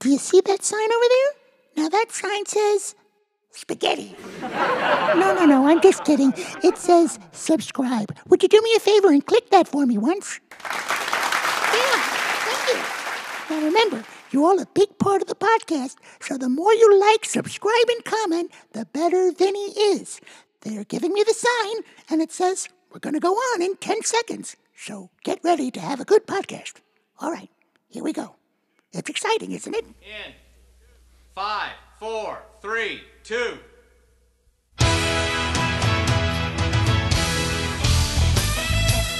Do you see that sign over there? Now that sign says spaghetti. no, no, no, I'm just kidding. It says subscribe. Would you do me a favor and click that for me once? Yeah, thank you. Now remember, you're all a big part of the podcast, so the more you like, subscribe, and comment, the better Vinny is. They're giving me the sign, and it says we're going to go on in 10 seconds. So get ready to have a good podcast. All right, here we go. It's exciting, isn't it? In five, four, three, two.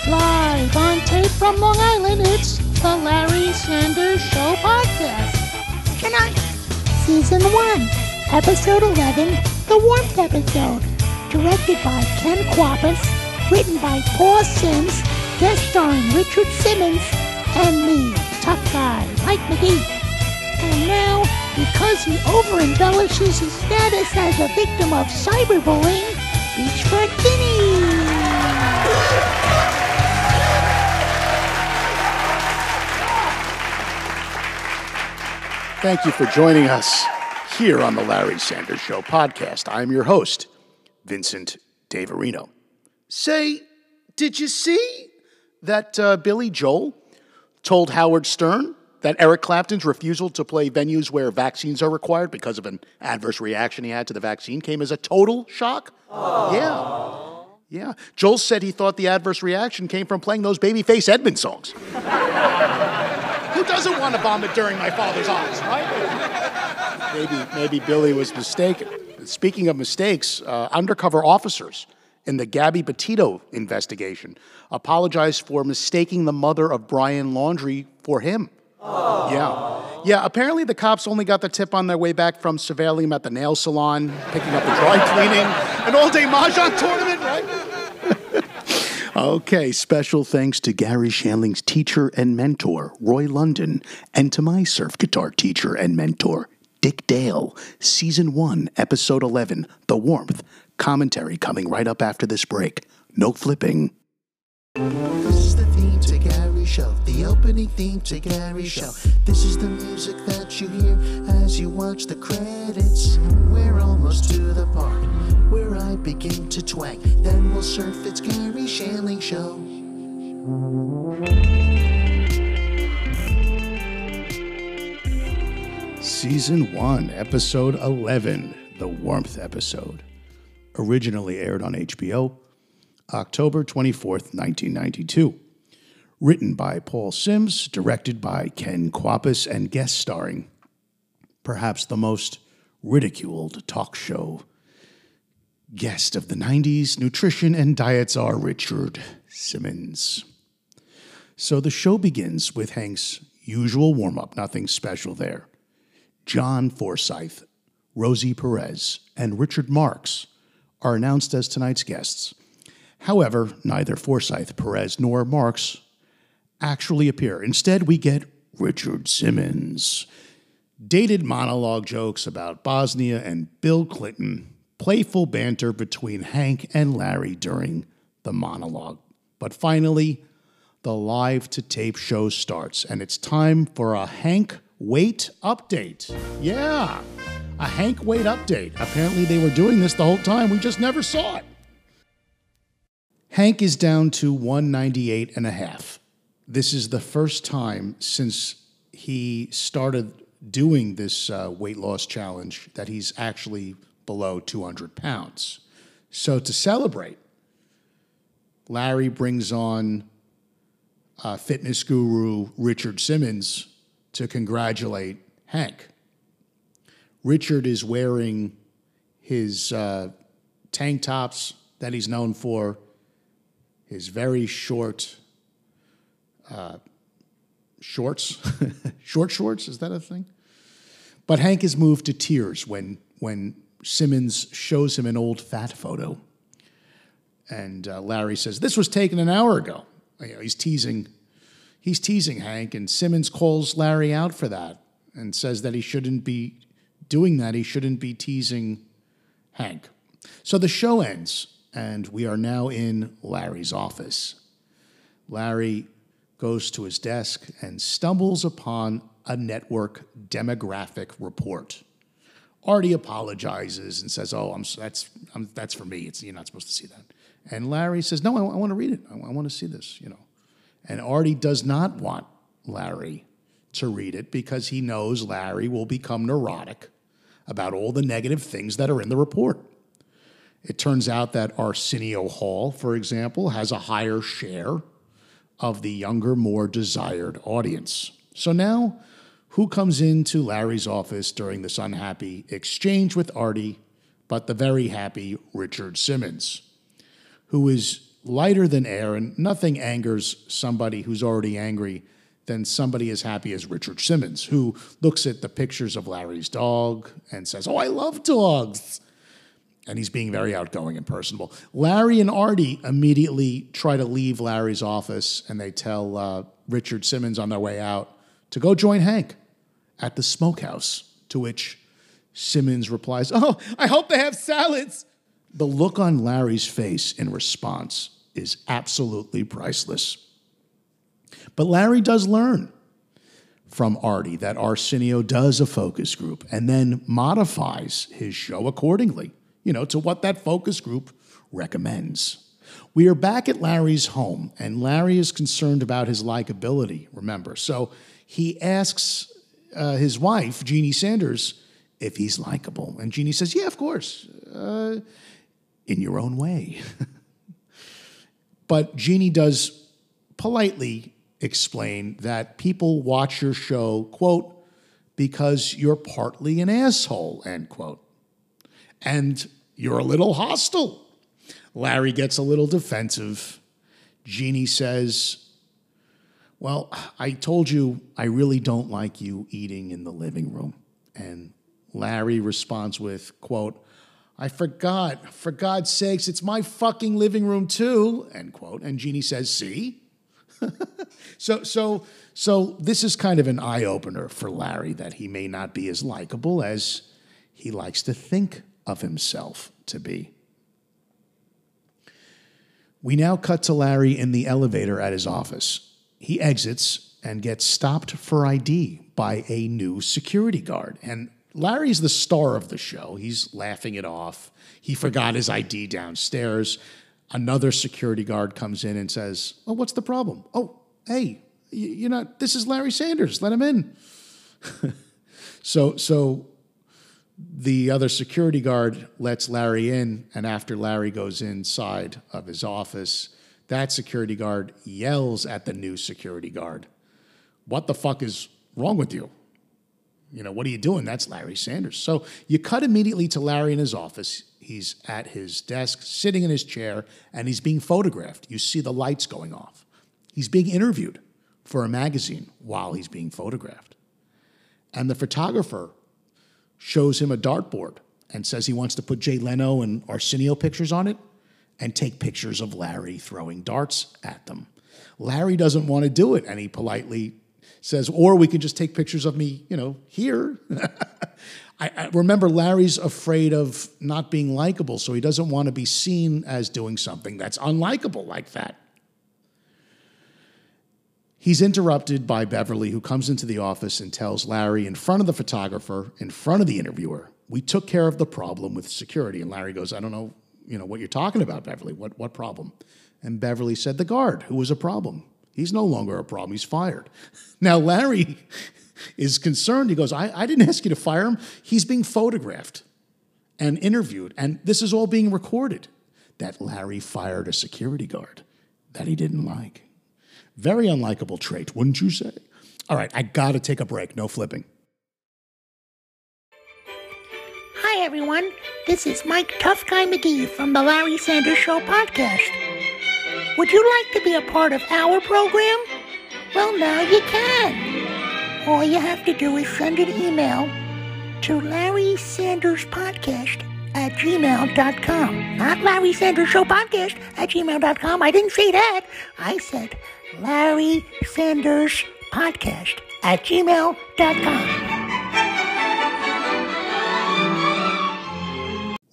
Live on tape from Long Island, it's the Larry Sanders Show podcast. Tonight, Season 1, Episode 11, The Warmth Episode. Directed by Ken Kwapis, written by Paul Simms, guest starring Richard Simmons, and me, tough guy, Mike McGee. And now, because he over-embellishes his status as a victim of cyberbullying, Beachfront Vinny! Thank you for joining us here on the Larry Sanders Show podcast. I'm your host, Vincent Davarino. Say, did you see that uh, Billy Joel told Howard Stern that Eric Clapton's refusal to play venues where vaccines are required because of an adverse reaction he had to the vaccine came as a total shock? Yeah. Yeah. Joel said he thought the adverse reaction came from playing those Babyface Edmonds songs. Who doesn't want to vomit during my father's eyes, right? maybe, maybe Billy was mistaken. Speaking of mistakes, uh, undercover officers in the Gabby Petito investigation apologized for mistaking the mother of Brian Laundrie for him. Oh. Yeah. Yeah, apparently the cops only got the tip on their way back from surveilling him at the nail salon, picking up the dry cleaning, an all day Mahjong tournament, right? Okay, special thanks to Garry Shandling's teacher and mentor, Roy London, and to my surf guitar teacher and mentor, Dick Dale. Season 1, Episode 11, The Warmth. Commentary coming right up after this break. No flipping. This is the theme to Gary Show, the opening theme to Gary Show. This is the music that you hear as you watch the credits. We're almost to the part where I begin to twang. Then we'll surf. It's Garry Shandling Show. Season 1, Episode 11, The Warmth Episode. Originally aired on HBO, October 24th, 1992. Written by Paul Simms, directed by Ken Kwapis, and guest starring perhaps the most ridiculed talk show guest of the 90s, nutrition and diet czar Richard Simmons. So the show begins with Hank's usual warm up, nothing special there. John Forsythe, Rosie Perez, and Richard Marx are announced as tonight's guests. However, neither Forsythe, Perez, nor Marx actually appear. Instead, we get Richard Simmons. Dated monologue jokes about Bosnia and Bill Clinton, playful banter between Hank and Larry during the monologue. But finally, the live to tape show starts, and it's time for a Hank Weight update. Yeah, a Hank Weight update. Apparently, they were doing this the whole time, we just never saw it. Hank is down to 198 and a half. This is the first time since he started doing this uh, weight loss challenge that he's actually below 200 pounds. So to celebrate, Larry brings on uh, fitness guru Richard Simmons to congratulate Hank. Richard is wearing his uh, tank tops that he's known for, his very short uh, shorts, short shorts. Is that a thing? But Hank is moved to tears when when Simmons shows him an old fat photo, and uh, Larry says, "This was taken an hour ago." You know, he's teasing, he's teasing Hank, and Simmons calls Larry out for that and says that he shouldn't be doing that. He shouldn't be teasing Hank. So the show ends, and we are now in Larry's office. Larry goes to his desk and stumbles upon a network demographic report. Artie apologizes and says, "Oh, I'm that's I'm, that's for me. It's you're not supposed to see that." And Larry says, "No, I, want to read it. I, I want to see this." You know, and Artie does not want Larry to read it because he knows Larry will become neurotic about all the negative things that are in the report. It turns out that Arsenio Hall, for example, has a higher share of the younger, more desired audience. So now, who comes into Larry's office during this unhappy exchange with Artie but the very happy Richard Simmons, who is lighter than air, and nothing angers somebody who's already angry than somebody as happy as Richard Simmons, who looks at the pictures of Larry's dog and says, Oh, I love dogs and he's being very outgoing and personable. Larry and Artie immediately try to leave Larry's office, and they tell uh, Richard Simmons on their way out to go join Hank at the smokehouse. To which Simmons replies, "Oh, I hope they have salads." The look on Larry's face in response is absolutely priceless. But Larry does learn from Artie that Arsenio does a focus group and then modifies his show accordingly you know, to what that focus group recommends. We are back at Larry's home, and Larry is concerned about his likability, remember. So he asks uh, his wife, Jeannie Sanders, if he's likable. And Jeannie says, Yeah, of course, uh, in your own way. but Jeannie does politely explain that people watch your show, quote, because you're partly an asshole, end quote and you're a little hostile. Larry gets a little defensive. Jeannie says, Well, I told you I really don't like you eating in the living room. And Larry responds with, quote, I forgot. For God's sakes, it's my fucking living room too, end quote. And Jeannie says, see? so so so this is kind of an eye opener for Larry that he may not be as likable as he likes to think of himself to be. We now cut to Larry in the elevator at his office. He exits and gets stopped for ID by a new security guard. And Larry's the star of the show. He's laughing it off. He forgot his ID downstairs. Another security guard comes in and says, Oh, what's the problem? Oh, hey, you're not, this is Larry Sanders. Let him in. so, so the other security guard lets Larry in, and after Larry goes inside of his office, that security guard yells at the new security guard, What the fuck is wrong with you? You know, what are you doing? That's Larry Sanders. So you cut immediately to Larry in his office. He's at his desk, sitting in his chair, and he's being photographed. You see the lights going off. He's being interviewed for a magazine while he's being photographed. And the photographer shows him a dartboard and says he wants to put Jay Leno and Arsenio pictures on it and take pictures of Larry throwing darts at them. Larry doesn't want to do it, and he politely says, or we can just take pictures of me, you know, here. I, I, remember Larry's afraid of not being likable, so he doesn't want to be seen as doing something that's unlikable like that. He's interrupted by Beverly, who comes into the office and tells Larry in front of the photographer, in front of the interviewer, we took care of the problem with security. And Larry goes, I don't know, you know, what you're talking about, Beverly. What, what problem? And Beverly said, the guard, who was a problem. He's no longer a problem. He's fired. Now, Larry is concerned. He goes, I, I didn't ask you to fire him. He's being photographed and interviewed. And this is all being recorded that Larry fired a security guard that he didn't like. Very unlikable trait, wouldn't you say? All right, I gotta take a break. No flipping. Hi, everyone. This is Mike Tough Guy McGee from the Larry Sanders Show podcast. Would you like to be a part of our program? Well, now you can. All you have to do is send an email to Larry Sanders Podcast at gmail.com. Not Larry Sanders Show Podcast at gmail.com. I didn't say that. I said Larry Sanders Podcast at gmail.com.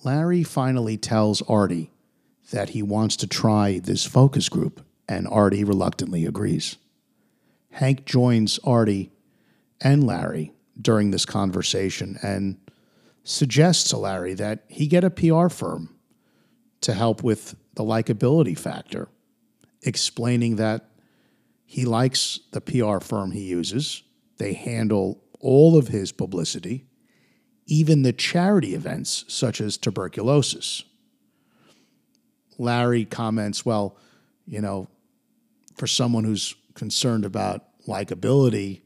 Larry finally tells Artie that he wants to try this focus group, and Artie reluctantly agrees. Hank joins Artie and Larry during this conversation and suggests to Larry that he get a PR firm to help with the likability factor, explaining that he likes the PR firm he uses. They handle all of his publicity, even the charity events such as tuberculosis. Larry comments, well, you know, for someone who's concerned about likability,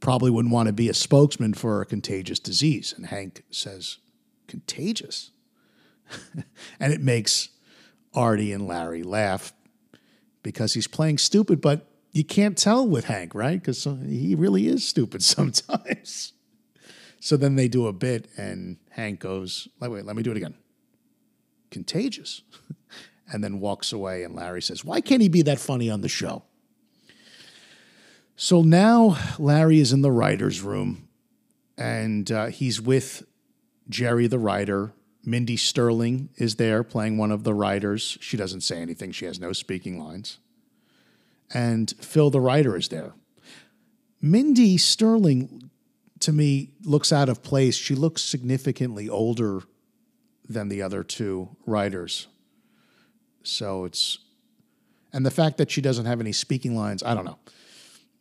probably wouldn't want to be a spokesman for a contagious disease. And Hank says, contagious? and it makes Artie and Larry laugh because he's playing stupid, but you can't tell with Hank, right? Because he really is stupid sometimes. so then they do a bit, and Hank goes, wait, let me do it again. Contagious. and then walks away, and Larry says, Why can't he be that funny on the show? So now Larry is in the writer's room, and uh, he's with Jerry, the writer. Mindy Sterling is there playing one of the writers. She doesn't say anything, she has no speaking lines and Phil the writer is there. Mindy Sterling, to me, looks out of place. She looks significantly older than the other two writers. So it's, and the fact that she doesn't have any speaking lines, I don't know.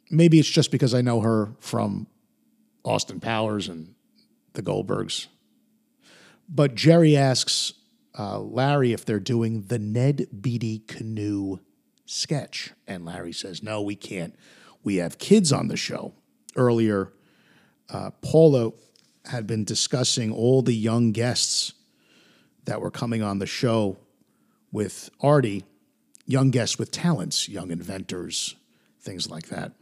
Maybe it's just because I know her from Austin Powers and the Goldbergs. But Jerry asks uh, Larry if they're doing the Ned Beatty canoe sketch. And Larry says, No, we can't. We have kids on the show. Earlier, uh, Paula had been discussing all the young guests that were coming on the show with Artie, young guests with talents, young inventors, things like that.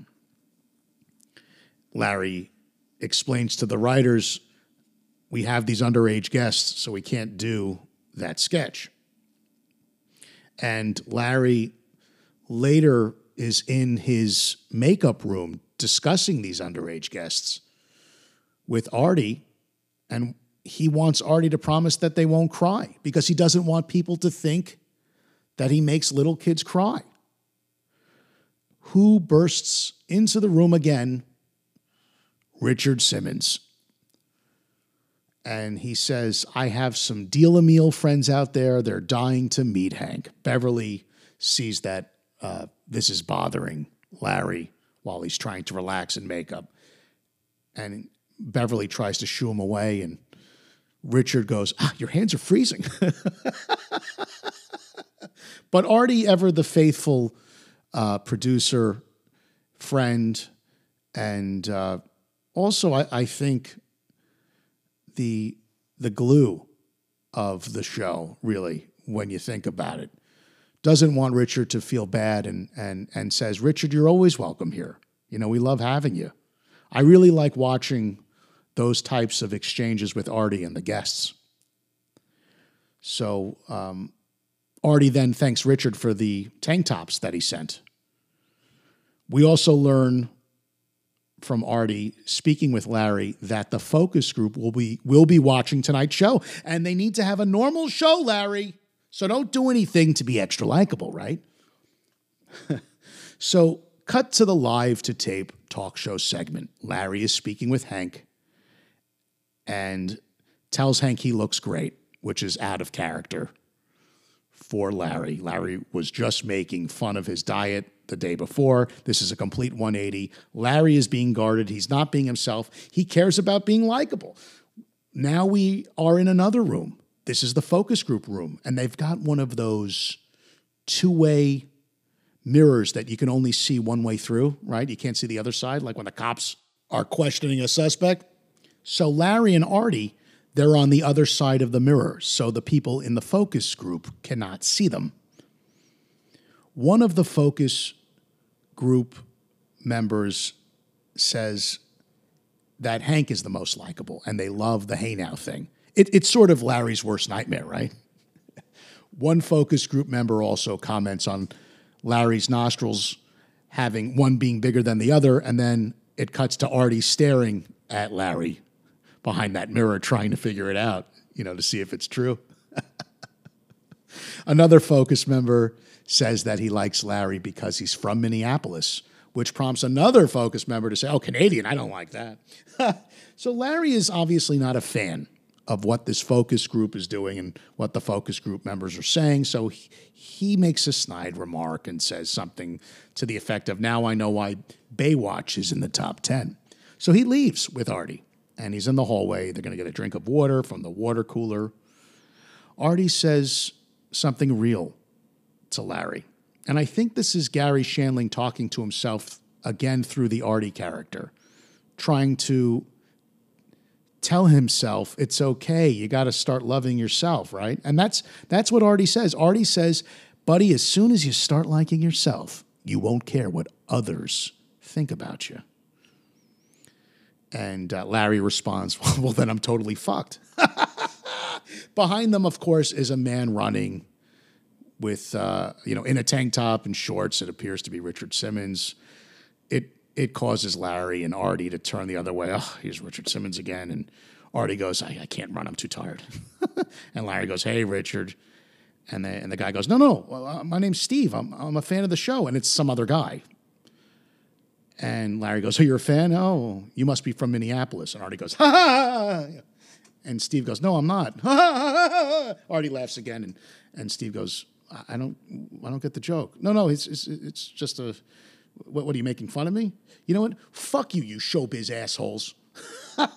Larry explains to the writers, we have these underage guests, so we can't do that sketch. And Larry later is in his makeup room discussing these underage guests with Artie, and he wants Artie to promise that they won't cry because he doesn't want people to think that he makes little kids cry. Who bursts into the room again? Richard Simmons. And he says, I have some deal a meal friends out there. They're dying to meet Hank. Beverly sees that uh, this is bothering Larry while he's trying to relax and make up. And Beverly tries to shoo him away, and Richard goes, ah, Your hands are freezing. but Artie, ever the faithful uh, producer, friend, and uh, also, I, I think, the, the glue of the show, really, when you think about it doesn't want Richard to feel bad and and and says, "Richard, you're always welcome here. You know, we love having you." I really like watching those types of exchanges with Artie and the guests. So um, Artie then thanks Richard for the tank tops that he sent. We also learn from Artie speaking with Larry that the focus group will be will be watching tonight's show and they need to have a normal show, Larry. So don't do anything to be extra likable, right? so, cut to the live to tape talk show segment. Larry is speaking with Hank and tells Hank he looks great, which is out of character for Larry. Larry was just making fun of his diet the day before. This is a complete 180. Larry is being guarded. He's not being himself. He cares about being likable. Now we are in another room this is the focus group room, and they've got one of those two way mirrors that you can only see one way through, right? You can't see the other side, like when the cops are questioning a suspect. So Larry and Artie, they're on the other side of the mirror, so the people in the focus group cannot see them. One of the focus group members says that Hank is the most likable and they love the hey now thing. It, it's sort of Larry's worst nightmare, right? one focus group member also comments on Larry's nostrils having one being bigger than the other, and then it cuts to Artie staring at Larry behind that mirror, trying to figure it out, you know, to see if it's true. Another focus member says that he likes Larry because he's from Minneapolis, which prompts another focus member to say, Oh, Canadian, I don't like that. so Larry is obviously not a fan of what this focus group is doing and what the focus group members are saying. So he, he makes a snide remark and says something to the effect of, Now I know why Baywatch is in the top 10. So he leaves with Artie and he's in the hallway. They're going to get a drink of water from the water cooler. Artie says something real to Larry. And I think this is Garry Shandling talking to himself again through the Artie character, trying to tell himself it's okay. You got to start loving yourself, right? And that's that's what Artie says. Artie says, "Buddy, as soon as you start liking yourself, you won't care what others think about you." And uh, Larry responds, "Well, then I'm totally fucked." Behind them, of course, is a man running with uh, you know in a tank top and shorts. It appears to be Richard Simmons. It it causes Larry and Artie to turn the other way. Oh, here's Richard Simmons again, and Artie goes, "I, I can't run. I'm too tired." and Larry goes, "Hey, Richard." And the, and the guy goes, No, no, well, uh, my name's Steve. I'm, I'm a fan of the show. And it's some other guy. And Larry goes, Oh, you're a fan? Oh, you must be from Minneapolis. And Artie goes, Ha ha. And Steve goes, No, I'm not. Ha ha. Artie laughs again. And, and Steve goes, I don't, I don't get the joke. No, no, it's, it's, it's just a, what, what are you making fun of me? You know what? Fuck you, you showbiz assholes.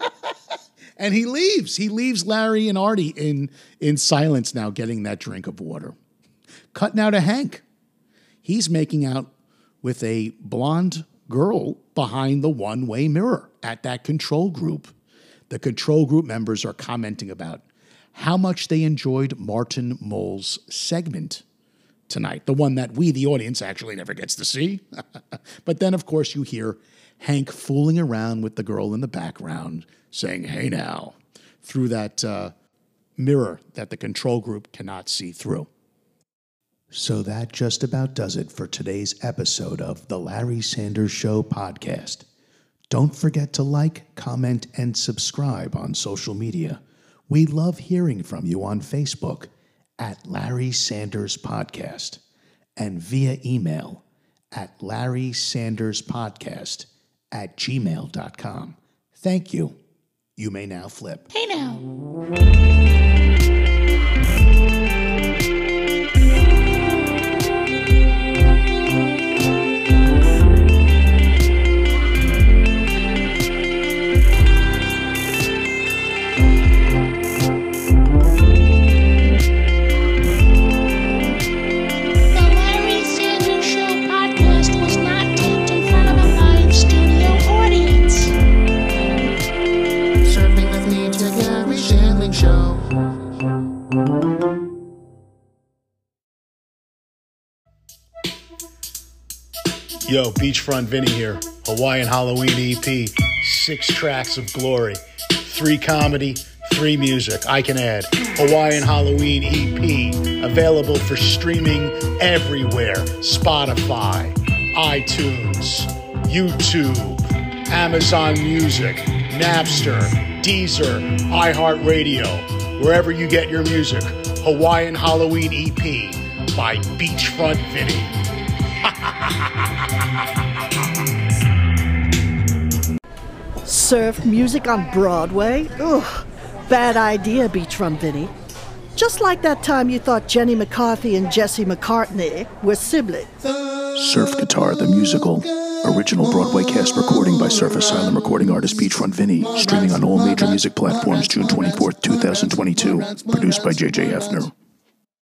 and he leaves. He leaves Larry and Artie in, in silence now, getting that drink of water. Cut now to Hank. He's making out with a blonde girl behind the one way mirror at that control group. The control group members are commenting about how much they enjoyed Martin Mull's segment tonight, the one that we, the audience, actually never gets to see. but then, of course, you hear Hank fooling around with the girl in the background saying, Hey now, through that uh, mirror that the control group cannot see through. So that just about does it for today's episode of the Larry Sanders Show podcast. Don't forget to like, comment, and subscribe on social media. We love hearing from you on Facebook at Larry Sanders Podcast and via email at Larry Sanders Podcast at gmail.com. Thank you. You may now flip. Hey now. Yo, Beachfront Vinny here. Hawaiian Halloween EP. Six tracks of glory. Three comedy, three music. I can add. Hawaiian Halloween EP. Available for streaming everywhere Spotify, iTunes, YouTube, Amazon Music, Napster, Deezer, iHeartRadio. Wherever you get your music. Hawaiian Halloween EP by Beachfront Vinny. Surf music on Broadway? Ugh, bad idea, Beachfront Vinny. Just like that time you thought Jenny McCarthy and Jesse McCartney were siblings. Surf Guitar, the musical. Original Broadway cast recording by Surf Asylum recording artist Beachfront Vinny. Streaming on all major music platforms June 24th, 2022. Produced by J.J. Hefner.